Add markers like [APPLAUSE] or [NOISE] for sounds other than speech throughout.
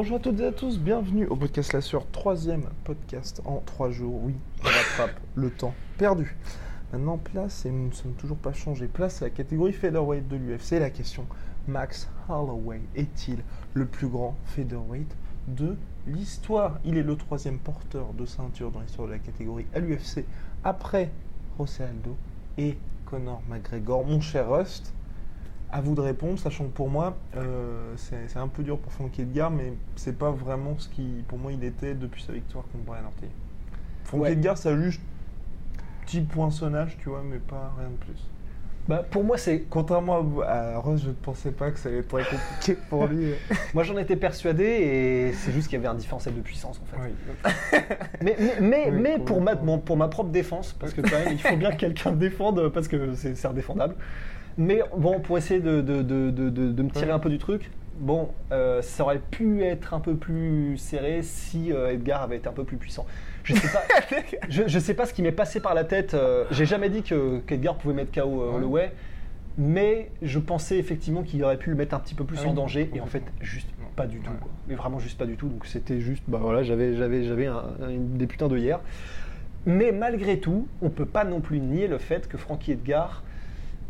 Bonjour à toutes et à tous, bienvenue au podcast La troisième podcast en trois jours. Oui, on rattrape [LAUGHS] le temps perdu. Maintenant, place, et nous ne sommes toujours pas changés, place à la catégorie featherweight de l'UFC. La question Max Holloway est-il le plus grand featherweight de l'histoire? Il est le troisième porteur de ceinture dans l'histoire de la catégorie à l'UFC après José Aldo et Conor McGregor. Mon cher Rust, à vous de répondre, sachant que pour moi, euh, c'est un peu dur pour Frankie Edgar, mais c'est pas vraiment ce qui, pour moi, il était depuis sa victoire contre Brian Ortega. Frankie Ouais. Edgar, ça a juste petit poinçonnage, tu vois, mais pas rien de plus. Bah, pour moi, c'est. Contrairement à, à Rust, je ne pensais pas que ça allait être très compliqué [LAUGHS] pour lui. Moi, j'en étais persuadé et c'est juste qu'il y avait un différentiel de puissance en fait. Oui. [LAUGHS] Mais, mais, mais, Oui, mais pour ma, pour ma propre défense, parce que quand même, il faut bien que quelqu'un défende parce que c'est c'est indéfendable. Mais bon, pour essayer de, de, de, de, de- de me tirer Ouais. un peu du truc, bon, euh, ça aurait pu être un peu plus serré si euh, Edgar avait été un peu plus puissant. Je sais pas, [LAUGHS] je, je sais pas ce qui m'est passé par la tête. euh, J'ai jamais dit que qu'Edgar pouvait mettre KO Ouais. Holloway, mais je pensais effectivement qu'il aurait pu le mettre un petit peu plus Ah en danger, et en fait, juste Non. pas du tout. Ouais. quoi. Mais vraiment juste pas du tout. Donc c'était juste, bah voilà, j'avais, j'avais, j'avais un- des putains de hier. Mais malgré tout, on peut pas non plus nier le fait que Frankie Edgar,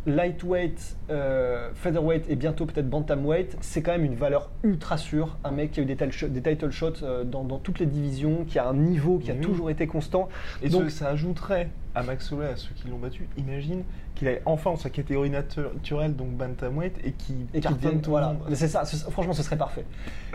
lightweight, euh, featherweight et bientôt peut-être bantamweight, c'est quand même une valeur ultra sûre. Un mec qui a eu des, title shots- des title shots euh, dans, dans toutes les divisions, qui a un niveau qui a oui. toujours été constant. Et Donc- ce- ça ajouterait à Max Holloway, à ceux qui l'ont battu, imagine qu'il ait enfin sa catégorie natu- naturelle, donc bantamweight, et qui Et cartonne tout voilà. le monde Mais c'est ça. ce- franchement, ce serait parfait.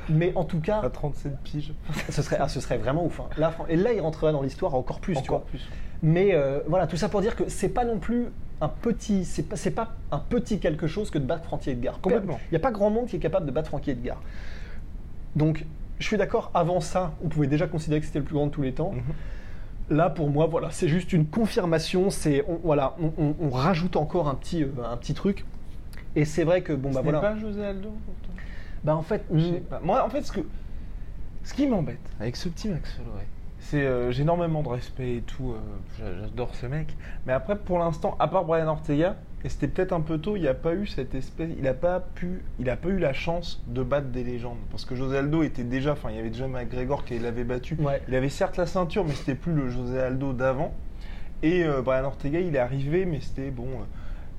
Mais en tout cas, à 37 piges. [LAUGHS] ce serait, ah, ce serait vraiment ouf. hein. Là, et là, il rentrerait dans l'histoire encore plus. tu Encore vois. plus. Mais euh, voilà, tout ça pour dire que c'est pas non plus un petit, c'est pas, pas un petit quelque chose que de battre Frankie Edgar. Complètement. Il n'y a pas grand monde qui est capable de battre Frankie Edgar. Donc, je suis d'accord. Avant ça, on pouvait déjà considérer que c'était le plus grand de tous les temps. Mhm. Là, pour moi, voilà, c'est juste une confirmation. C'est, on- voilà, on, on- on rajoute encore un petit, euh, un petit truc. Et c'est vrai que bon bah Ce voilà. pas José Aldo Bah en fait, Je sais pas. Moi, en fait, ce, que, ce qui m'embête avec ce petit Max Holloway, c'est euh, j'ai énormément de respect et tout. euh, j'a- J'adore ce mec. Mais après, pour l'instant, à part Brian Ortega, et c'était peut-être un peu tôt, il n'y a pas eu cette espèce, il n'a pas pu, il a pas eu la chance de battre des légendes, parce que José Aldo était déjà, enfin, il y avait déjà McGregor qui l'avait battu. Ouais. Il avait certes la ceinture, mais c'était plus le José Aldo d'avant. Et euh, Brian Ortega, il est arrivé, mais c'était bon.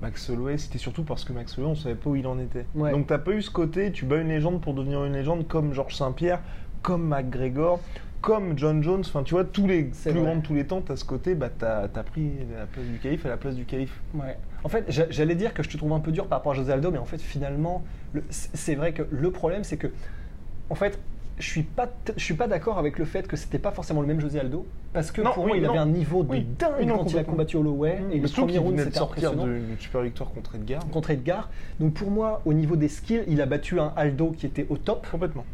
Max Holloway, c'était surtout parce que Max Holloway, on savait pas où il en était. Ouais. Donc t'as pas eu ce côté, tu bats une légende pour devenir une légende comme Georges Saint-Pierre, comme McGregor, comme John Jones. Enfin, tu vois, tous les plus vrai. grands de tous les temps, t'as ce côté, bah t'as as pris la place du calife à la place du calife. Ouais. En fait, j'a- j'allais dire que je te trouve un peu dur par rapport à José Aldo, mais en fait, finalement, le- c'est vrai que le problème, c'est que, en fait, je suis pas, je suis pas d'accord avec le fait que c'était pas forcément le même José Aldo, parce que Non, pour oui, moi, il non. avait un niveau de Oui. dingue non, quand il a combattu Holloway, et le premier round, de c'était impressionnant. d'une super victoire contre Edgar. Contre Edgar. Donc pour moi, au niveau des skills, il a battu un Aldo qui était au top, Complètement.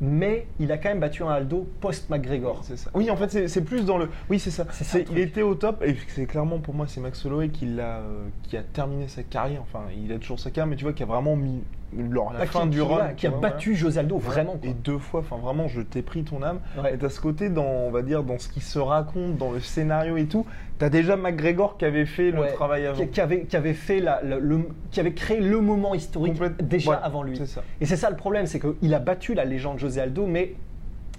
Mais il a quand même battu un Aldo post-McGregor. Oui, en fait, c'est- plus dans le. Oui, c'est ça. Il était au top et c'est clairement pour moi, c'est Max Holloway qui l'a, euh, qui a terminé sa carrière. Enfin, il a toujours sa carrière, mais tu vois, qui a vraiment mis leur, la fin qui, du run. qui a vois, battu José Aldo vraiment. quoi. Et deux fois, enfin vraiment, je t'ai pris ton âme. Ouais. Et t'as ce côté dans, on va dire, dans ce qui se raconte, dans le scénario et tout. T'as déjà McGregor qui avait fait le Ouais, travail avant. qui, qui avait, qui avait fait la- le- le- qui avait créé le moment historique Complète- déjà Ouais, avant lui. Ça. Et c'est ça le problème, c'est qu'il a battu la légende José Aldo, mais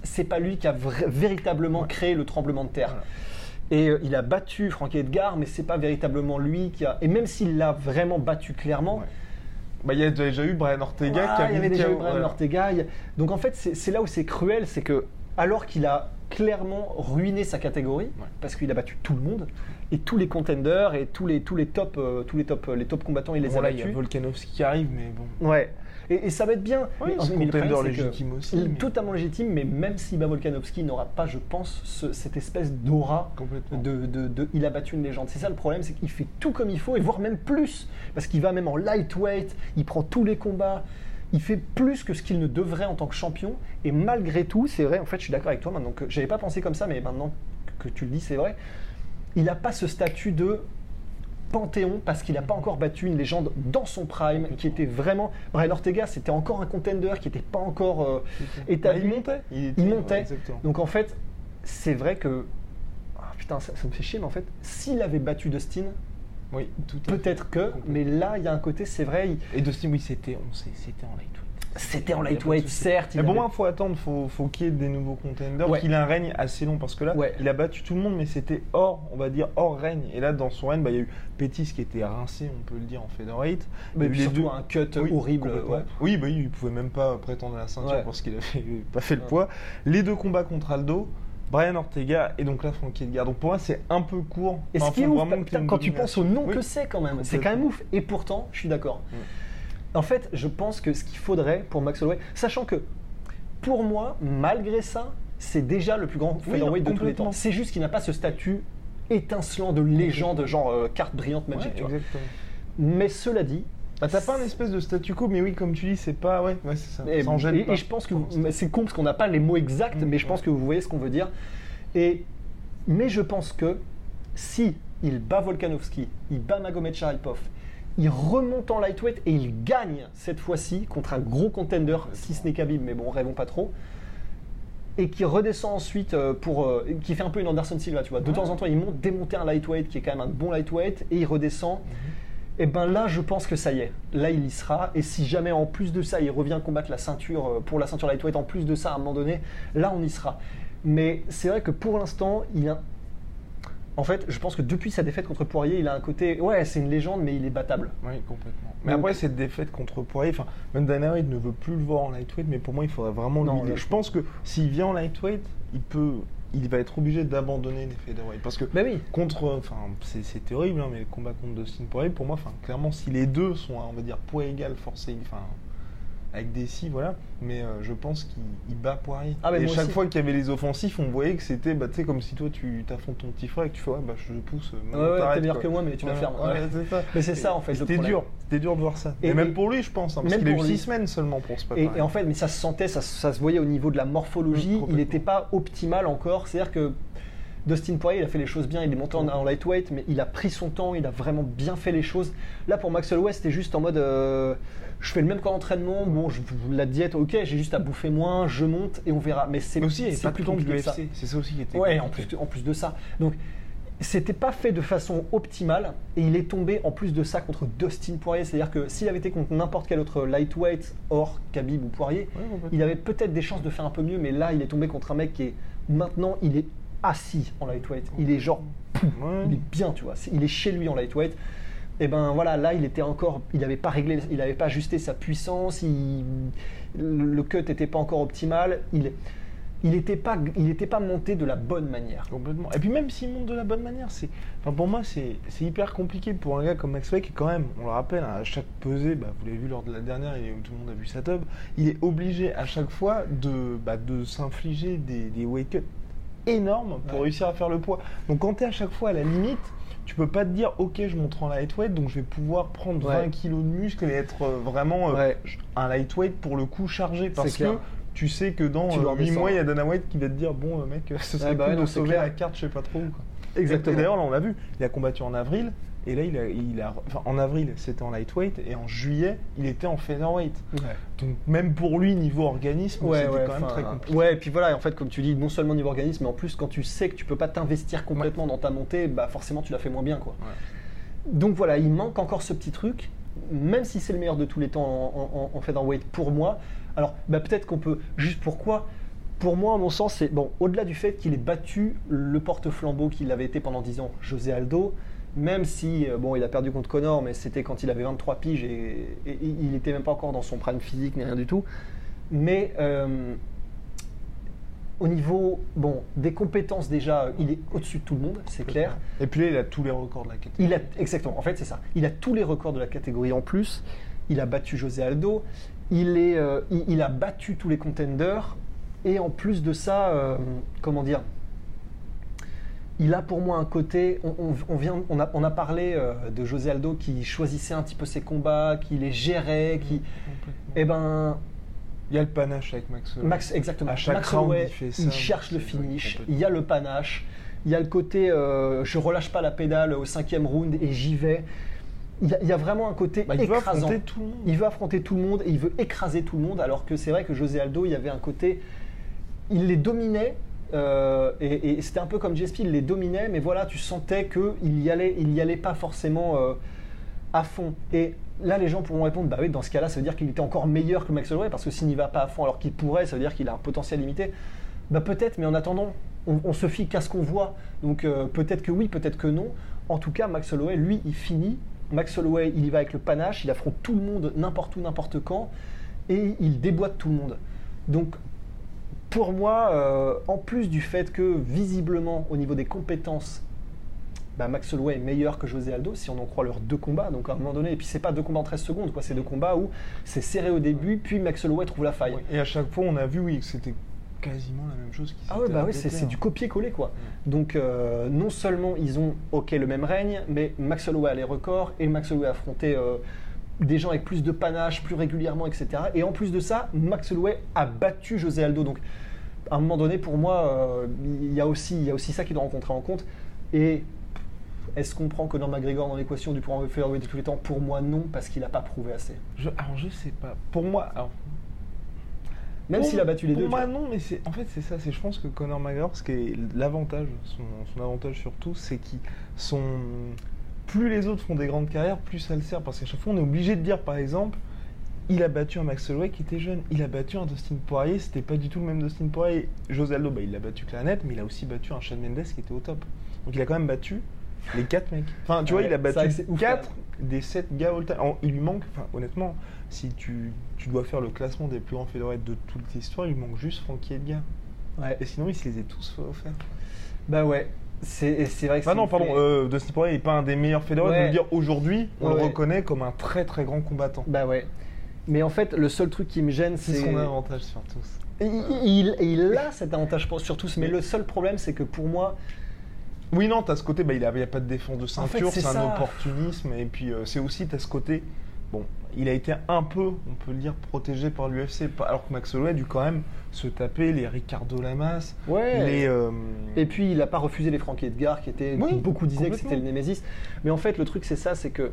c'est pas lui qui a véritablement Ouais. créé le tremblement de terre. Voilà. Et euh, il a battu Frankie Edgar, mais c'est pas véritablement lui qui a. Et même s'il l'a vraiment battu clairement, Ouais. Bah, il y a déjà eu Brian Ortega qui a il y avait déjà eu Brian. Ortega. a- Donc en fait, c'est là où c'est cruel, c'est que alors qu'il a clairement ruiné sa catégorie parce qu'il a battu tout le monde et tous les contenders et tous les tous les top euh, tous les top les top combattants il les Bon, a là, il y a battus. Volkanovski qui arrive, mais bon. Ouais. Et, et ça va être bien. Oui, Mais- contender légitime aussi, mais- Totalement légitime, mais même si bat Volkanovski n'aura pas, je pense, ce- cette espèce d'aura de- de- il a battu une légende. C'est ça le problème, c'est qu'il fait tout comme il faut, et voire même plus. Parce qu'il va même en lightweight, il prend tous les combats, il fait plus que ce qu'il ne devrait en tant que champion. Et malgré tout, c'est vrai, en fait, je suis d'accord avec toi maintenant que j'avais pas pensé comme ça, mais maintenant que tu le dis, c'est vrai. Il n'a pas ce statut de panthéon parce qu'il n'a pas encore battu une légende dans son prime qui était vraiment Brian Ortega c'était encore un contender qui n'était pas encore euh, établi il montait. Il, était- il montait. ouais, donc en fait c'est vrai que ah, putain ça, ça me fait chier mais en fait s'il avait battu Dustin Oui, tout peut-être que mais là il y a un côté c'est vrai il- Et Dustin, oui, c'était, on sait, c'était en lightweight. c'était en lightweight certes Mais avait- moi, il faut attendre, faut, faut qu'il y ait des nouveaux contenders, Ouais. qu'il ait un règne assez long, parce que là, Ouais. il a battu tout le monde, mais c'était hors, on va dire, hors règne. Et là, dans son règne, bah, il y a eu Pétis qui était rincé, on peut le dire, en featherweight. mais Il y a eu puis surtout deux- un cut Oui, horrible ouais. Oui, bah, il pouvait même pas prétendre à la ceinture parce qu'il avait [LAUGHS] pas fait le poids. Les deux combats contre Aldo, Brian Ortega et donc là Frankie Edgar. Donc pour moi, c'est un peu court. Et ce Enfin, qui est ouf, putain, quand tu penses au nom Oui. que c'est quand même, c'est quand même ouf. Et pourtant, je suis d'accord. Mm. En fait, je pense que ce qu'il faudrait pour Max Holloway, sachant que pour moi, malgré ça, c'est déjà le plus grand Oui, featherweight de tous les temps. C'est juste qu'il n'a pas ce statut étincelant de légende, genre euh, carte brillante Ouais, magique. tu vois. exactement. Mais cela dit, Bah, t'as pas un espèce de statu quo, mais oui, comme tu dis, c'est pas. Ouais, ouais c'est ça. Et, ça en gêne et- pas. et je pense que c'est con parce qu'on n'a pas les mots exacts, mais je pense ouais. que vous voyez ce qu'on veut dire. Et mais je pense que si il bat Volkanovski, il bat Magomed Sharipov, il remonte en lightweight et il gagne cette fois-ci contre un gros contender, si ce n'est Khabib, mais bon, rêvons pas trop. Et qui redescend ensuite euh, pour. euh, qui fait un peu une Anderson Silva, tu vois. De temps en temps, il monte démonter un lightweight qui est quand même un bon lightweight et il redescend. Et ben là, je pense que ça y est. Là, il y sera. Et si jamais en plus de ça, il revient combattre la ceinture euh, pour la ceinture lightweight, en plus de ça, à un moment donné, là, on y sera. Mais c'est vrai que pour l'instant, il a. En fait, je pense que depuis sa défaite contre Poirier, il a un côté. Ouais, c'est une légende, mais il est battable. Oui, complètement. Mais Donc- après, cette défaite contre Poirier, enfin, même Dana White ne veut plus le voir en lightweight, mais pour moi, il faudrait vraiment Non, lui. là, Je pense que s'il vient en lightweight, il peut. Il va être obligé d'abandonner les featherweight. Parce que oui. contre. Enfin, c'est terrible, hein, mais le combat contre Dustin Poirier, pour moi, enfin, clairement, si les deux sont, on va dire, poids égal, forcé, enfin. Avec des si, voilà. Mais euh, je pense qu'il il bat Poirier. Ah, et chaque aussi. fois qu'il y avait les offensifs, on voyait que c'était, bah, tu sais, comme si toi, tu t'affrontes ton petit frère et que tu fais, ouais, bah, je pousse. euh, Ouais, ouais, t'es meilleur que moi, mais tu vas faire. Mais c'est ça, en fait. C'était dur, c'était dur de voir ça. Et- Et, même et- pour lui, je pense, hein, parce même qu'il a eu semaines seulement pour se Et, préparer. et en fait, mais ça se sentait, ça, ça se voyait au niveau de la morphologie, Mm, il n'était pas optimal encore. C'est-à-dire que Dustin Poirier, il a fait les choses bien, il est monté en, en lightweight, mais il a pris son temps, il a vraiment bien fait les choses. Là, pour Max Holloway, c'était juste en mode, euh, je fais le même camp d'entraînement, bon, je- la diète, ok, j'ai juste à bouffer moins, je monte et on verra. Mais c'est aussi, c'est pas plus compliqué que ça. C'est ça aussi qui était. Ouais, en plus, en plus de ça. Donc, c'était pas fait de façon optimale et il est tombé en plus de ça contre Dustin Poirier. C'est-à-dire que s'il avait été contre n'importe quel autre lightweight, hors Khabib ou Poirier, Ouais, il avait peut-être des chances de faire un peu mieux, mais là, il est tombé contre un mec qui est maintenant, il est assis en lightweight. Il est genre, Ouais. il est bien, tu vois. Il est chez lui en lightweight. Et ben voilà, là, il était encore, il n'avait pas réglé, il n'avait pas ajusté sa puissance. il- le cut n'était pas encore optimal. Il il n'était pas, il était pas monté de la bonne manière. Complètement. Et puis même s'il monte de la bonne manière, c'est, enfin pour moi c'est, c'est hyper compliqué pour un gars comme Max Holloway qui quand même, on le rappelle, hein, à chaque pesée, bah, vous l'avez vu lors de la dernière, est- tout le monde a vu sa tub, il est obligé à chaque fois de, bah, de s'infliger des, des weight cuts énormes pour Ouais. réussir à faire le poids. Donc quand tu es à chaque fois à la limite, tu peux pas te dire ok je monte en lightweight donc je vais pouvoir prendre Ouais. 20 kilos de muscle et être euh, vraiment euh, Ouais. un lightweight pour le coup chargé parce que tu sais que dans Tu dois 8 redescendre. mois il y a Dana White qui va te dire bon euh, mec ce serait Ouais, bah cool de sauver la carte je sais pas trop où, quoi. Exactement. D'ailleurs là on l'a vu il a combattu en avril et là il a, il a enfin, en avril c'était en lightweight et en juillet il était en featherweight. Donc même pour lui niveau organisme Ouais, c'était ouais, quand même très compliqué. Ouais, et puis voilà, en fait, comme tu dis, non seulement niveau organisme, mais en plus, quand tu sais que tu peux pas t'investir complètement dans ta montée, bah forcément, tu la fais moins bien, quoi. Donc voilà, il manque encore ce petit truc, même si c'est le meilleur de tous les temps en, en, en featherweight pour moi. Alors, bah, peut-être qu'on peut, juste pourquoi Pour moi, à mon sens, c'est, bon, au-delà du fait qu'il ait battu le porte-flambeau qu'il avait été pendant 10 ans, José Aldo, même si, euh, bon, il a perdu contre Connor, mais c'était quand il avait 23 piges et, et il n'était même pas encore dans son prime physique ni rien du tout. Mais euh, au niveau bon, des compétences, déjà, il est au-dessus de tout le monde, c'est clair. Et puis là, il a tous les records de la catégorie. Il a, exactement, en fait, c'est ça. Il a tous les records de la catégorie en plus. Il a battu José Aldo. Il, est, euh, il, il a battu tous les contenders. Et en plus de ça, euh, comment dire il a pour moi un côté. On, on- on vient, on, a, on a parlé euh, de José Aldo qui choisissait un petit peu ses combats, qui les gérait, qui. Eh ben, Il y a le panache avec Max. Holloway. Max, exactement. À chaque Max round, il fait ça. il cherche le finish. Il y a le panache. Il y a le côté euh, je relâche pas la pédale au cinquième round et j'y vais. Il y, a, il y a vraiment un côté Bah, il veut écrasant. affronter tout le monde. Il veut affronter tout le monde et il veut écraser tout le monde. Alors que c'est vrai que José Aldo, il y avait un côté. Il les dominait. Euh, et, c'était un peu comme GSP, il les dominait, mais voilà, tu sentais qu'il y allait, il y allait pas forcément euh, à fond. Et là, les gens pourront répondre, bah oui, dans ce cas-là, ça veut dire qu'il était encore meilleur que Max Holloway, parce que s'il n'y va pas à fond alors qu'il pourrait, ça veut dire qu'il a un potentiel limité. Bah peut-être, mais en attendant, on, on se fie qu'à ce qu'on voit. Donc euh, peut-être que oui, peut-être que non. En tout cas, Max Holloway, lui, il finit. Max Holloway, il y va avec le panache, il affronte tout le monde, n'importe où, n'importe quand, et il déboîte tout le monde. Donc pour moi, euh, en plus du fait que visiblement, au niveau des compétences, bah, Max Holloway est meilleur que José Aldo, si on en croit leurs deux combats. Donc à un moment donné, et puis c'est pas deux combats en 13 secondes, quoi. C'est deux combats où c'est serré au début, puis Max Holloway trouve la faille. Et à chaque fois, on a vu, oui, que c'était quasiment la même chose qui Ah ouais, bah répété, c'est c'est hein. du copier-coller quoi. Donc euh, non seulement ils ont ok le même règne, mais Max Holloway a les records et Max Holloway a affronté euh, des gens avec plus de panache, plus régulièrement, etc. Et en plus de ça, Max Holloway a battu José Aldo. Donc à un moment donné, pour moi, euh, il y, a aussi, il y a aussi ça qui doit rentrer en compte. Et est-ce qu'on prend Conor McGregor dans l'équation du grand featherweight de tous les temps? Pour moi, non, parce qu'il n'a pas prouvé assez. Je, alors, je sais pas. Pour moi, alors, Même Pour- s'il a battu les pour deux. moi tu vois. non, mais c'est en fait c'est ça. C'est je pense que Conor McGregor, ce qui est l'avantage, son, son avantage surtout, c'est qu'ils sont plus les autres font des grandes carrières, plus ça le sert parce qu'à chaque fois on est obligé de dire par exemple, il a battu un Max Holloway qui était jeune, il a battu un Dustin Poirier, c'était pas du tout le même Dustin Poirier. José Aldo, bah, il l'a battu clanet, mais il a aussi battu un Sean Mendes qui était au top. Donc il a quand même battu les quatre mecs. Enfin, tu vois, il a battu que c'est ouf, 4 des 7 gars all time. Alors, Il lui manque, enfin, honnêtement, si tu, tu dois faire le classement des plus grands featherweight de toute l'histoire, il lui manque juste Frankie Edgar. Ouais. Et sinon, il se les a tous offerts. Bah ouais. C'est vrai que Ah ça non, pardon, euh, Dustin Poirier n'est pas un des meilleurs featherweight, Ouais. mais je veux dire, aujourd'hui, on Ouais, le ouais. reconnaît comme un très très grand combattant. Bah ouais. Mais en fait, le seul truc qui me gêne, C'est c'est. son avantage sur tous. Il, il- et il a cet avantage sur tous, mais le seul problème, c'est que pour moi, Oui, non, t'as ce côté, bah, il n'y a, pas de défense de ceinture, c'est c'est un ça. opportunisme, et puis euh, c'est aussi, t'as ce côté, bon, il a été un peu, on peut le dire, protégé par l'UFC, alors que Max Holloway a dû quand même se taper les Ricardo Lamas, ouais. les... euh, Et puis, il n'a pas refusé les Frankie Edgar, qui étaient. Oui, beaucoup disaient que c'était le Némésis. Mais en fait, le truc, c'est ça c'est que,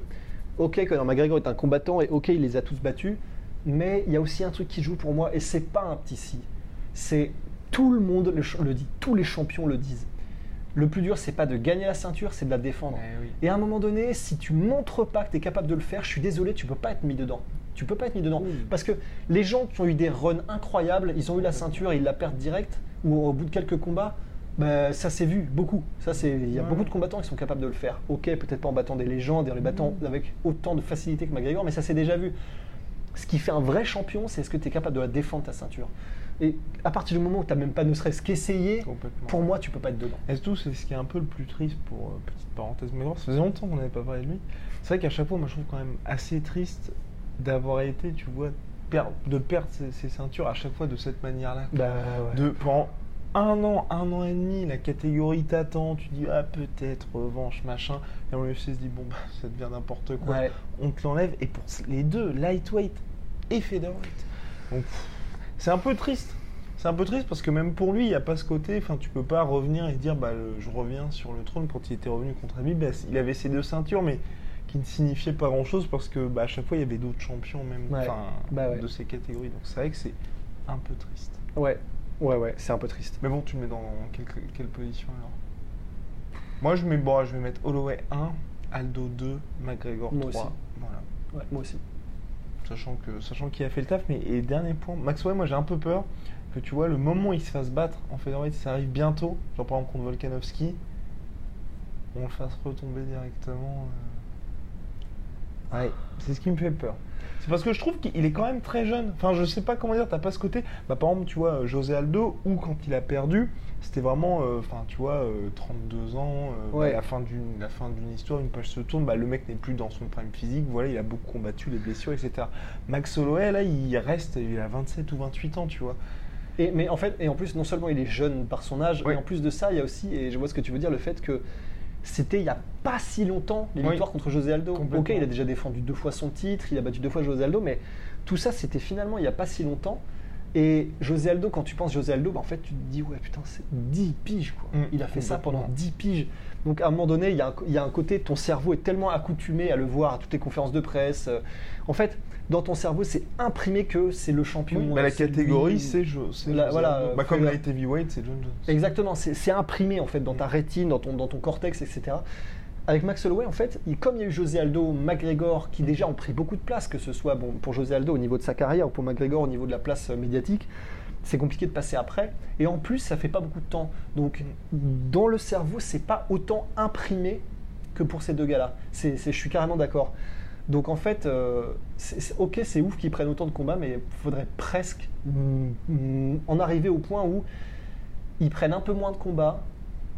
ok, Conor McGregor est un combattant, et ok, il les a tous battus, mais il y a aussi un truc qui joue pour moi, et c'est pas un petit si. C'est. Tout le monde le dit, tous les champions le disent. Le plus dur, c'est pas de gagner la ceinture, c'est de la défendre. Eh oui. Et à un moment donné, si tu montres pas que tu es capable de le faire, je suis désolé, tu peux pas être mis dedans. Tu peux pas être mis dedans. Oui. Parce que les gens qui ont eu des runs incroyables, ils ont eu la ceinture et ils la perdent direct, ou au bout de quelques combats, ben, ça s'est vu beaucoup. Ça, c'est, il y a Ouais. beaucoup de combattants qui sont capables de le faire. Ok, peut-être pas en battant des légendes et en les battant avec autant de facilité que McGregor, mais ça s'est déjà vu. Ce qui fait un vrai champion, c'est est-ce que tu es capable de la défendre ta ceinture? Et à partir du moment où tu n'as même pas ne serait-ce qu'essayé, pour moi, tu peux pas être dedans. Et surtout, c'est ce qui est un peu le plus triste pour euh, petite parenthèse McGregor. Ça faisait longtemps qu'on n'avait pas parlé de lui. C'est vrai qu'à chaque fois, moi, je trouve quand même assez triste d'avoir été, tu vois, per- de perdre ses, ses ceintures à chaque fois de cette manière-là. Bah, De pendant un an, un an et demi, la catégorie t'attend. Tu dis ah peut-être revanche machin. Et on se dit bon bah ça devient n'importe quoi. Ouais. On te l'enlève et pour les deux, lightweight et featherweight. Donc pff, c'est un peu triste. C'est un peu triste parce que même pour lui, il n'y a pas ce côté. Enfin, tu peux pas revenir et dire bah le- je reviens sur le trône quand il était revenu contre Habib. bah, il avait ses deux ceintures, mais qui ne signifiaient pas grand chose parce que bah, à chaque fois il y avait d'autres champions même Ouais. Bah ouais. de ces catégories. Donc c'est vrai que c'est un peu triste. Ouais, ouais, ouais, c'est un peu triste. Mais bon, tu le mets dans quelle, quelle position alors? Moi, je mets bon, je vais mettre Holloway 1, Aldo 2, McGregor 3. Moi aussi. Voilà. Ouais, moi aussi. Sachant que sachant qu'il a fait le taf, mais et dernier point, Max Holloway, moi j'ai un peu peur que tu vois le moment où il se fasse battre en featherweight, ça arrive bientôt, genre par exemple contre Volkanovski, on le fasse retomber directement. Ouais, c'est ce qui me fait peur. C'est parce que je trouve qu'il est quand même très jeune. Enfin, je sais pas comment dire, t'as pas ce côté. Bah, par exemple, tu vois, José Aldo, ou quand il a perdu, c'était vraiment, euh, enfin, tu vois, euh, 32 ans, euh, Ouais. bah, la fin d'une la fin d'une histoire, une page se tourne, bah, le mec n'est plus dans son prime physique, voilà, il a beaucoup combattu les blessures, etc. Max Holloway, là, il reste, il a 27 ou 28 ans, tu vois. Et, mais en fait, et en plus, non seulement il est jeune par son âge, mais en plus de ça, il y a aussi, et je vois ce que tu veux dire, le fait que c'était il n'y a pas si longtemps les Oui. victoires contre José Aldo. Ok, il a déjà défendu deux fois son titre, il a battu deux fois José Aldo, mais tout ça, c'était finalement il n'y a pas si longtemps. Et José Aldo, quand tu penses José Aldo, bah, en fait, tu te dis, ouais, putain, c'est 10 piges, quoi. Mm, il a fait ça pendant 10 piges. Donc, à un moment donné, il y, a un, il y a un côté, ton cerveau est tellement accoutumé à le voir à toutes les conférences de presse. euh, En fait, dans ton cerveau, c'est imprimé que c'est le champion. Bah, la catégorie, c'est La- voilà, Bah, comme light heavyweight, c'est John Jones. Exactement, c'est imprimé en fait dans ta rétine, dans ton, dans ton cortex, etc. Avec Max Holloway, en fait, il- comme il y a eu José Aldo, McGregor, qui déjà ont pris beaucoup de place, que ce soit bon, pour José Aldo au niveau de sa carrière ou pour McGregor au niveau de la place euh, médiatique, c'est compliqué de passer après. Et en plus, ça fait pas beaucoup de temps. Donc, dans le cerveau, c'est pas autant imprimé que pour ces deux gars-là. Je suis carrément d'accord. Donc en fait, euh, ok, c'est ouf qu'ils prennent autant de combats, mais il faudrait presque en arriver au point où ils prennent un peu moins de combats,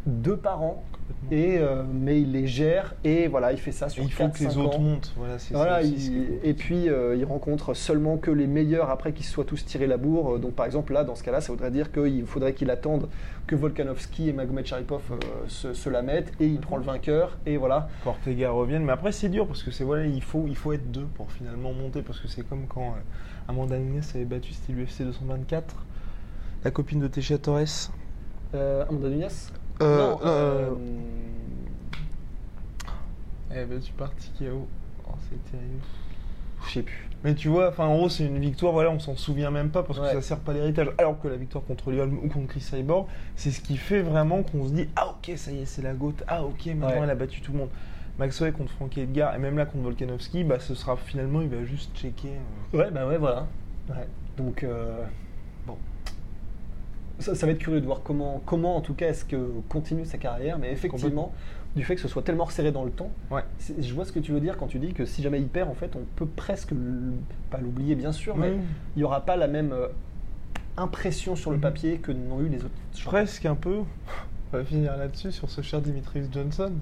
deux par an, et, euh, mais il les gère et voilà, il fait ça Et sur il faut 4, que les 5 autres ans. montent. Voilà, c'est Voilà, ça il- et puis euh, il rencontre seulement que les meilleurs après qu'ils se soient tous tirés la bourre. Donc par exemple là, dans ce cas-là, ça voudrait dire qu'il faudrait qu'il attende que Volkanovski et Magomed Sharipov euh, se, se la mettent et il prend le vainqueur et voilà. Ortega revienne. Mais après, c'est dur parce que c'est voilà, il faut, il faut être deux pour finalement monter. Parce que c'est comme quand euh, Amanda Nunes avait battu, c'était l'UFC 224. La copine de Teixeira Torres. Euh, Amanda Nunes? Euh, Non, euh, euh, Elle avait battu par TKO. Oh, c'est terrible. je sais plus. Mais tu vois, enfin en gros, c'est une victoire, voilà, on s'en souvient même pas parce que ça sert pas l'héritage. Alors que la victoire contre Lyon ou contre Chris Cyborg, c'est ce qui fait vraiment qu'on se dit Ah, ok, ça y est, c'est la goutte. Ah, ok, maintenant Ouais. elle a battu tout le monde. Max Holloway contre Frankie Edgar et même là contre Volkanovski, bah ce sera finalement, il va juste checker. euh, Ouais, bah ouais, voilà. Ouais. Donc, euh. Ça, ça va être curieux de voir comment, comment en tout cas, est-ce que continue sa carrière. Mais effectivement, du fait que ce soit tellement resserré dans le temps, Ouais. je vois ce que tu veux dire quand tu dis que si jamais il perd, en fait, on peut presque, pas l'oublier bien sûr, mais il n'y aura pas la même euh, impression sur le Mhm. papier que n'ont eu les autres. Presque un peu. [LAUGHS] On va finir là-dessus sur ce cher Dimitrius Johnson,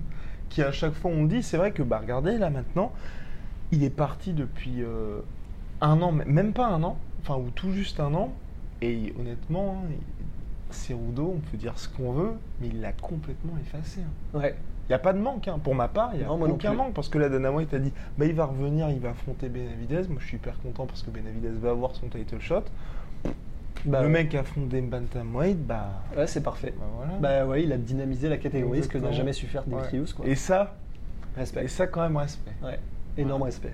qui à chaque fois on dit, c'est vrai que bah regardez là maintenant, il est parti depuis euh, un an, même pas un an, enfin ou tout juste un an, et honnêtement, hein, Cerudo, on peut dire ce qu'on veut, mais il l'a complètement effacé. hein. Ouais. Il n'y a pas de manque, hein. pour ma part, il n'y a Non, aucun manque, parce que là, Dana White a dit, bah, il va revenir, il va affronter Benavidez, moi je suis hyper content parce que Benavidez va avoir son title shot. Bah, le mec affronte des bantamweight, bah, Ouais, c'est parfait. bah voilà. Bah ouais, il a dynamisé la catégorie, ce que n'a jamais su faire Ouais. Quoi. Et ça, Respect. et ça quand même respect. Ouais. Énorme respect.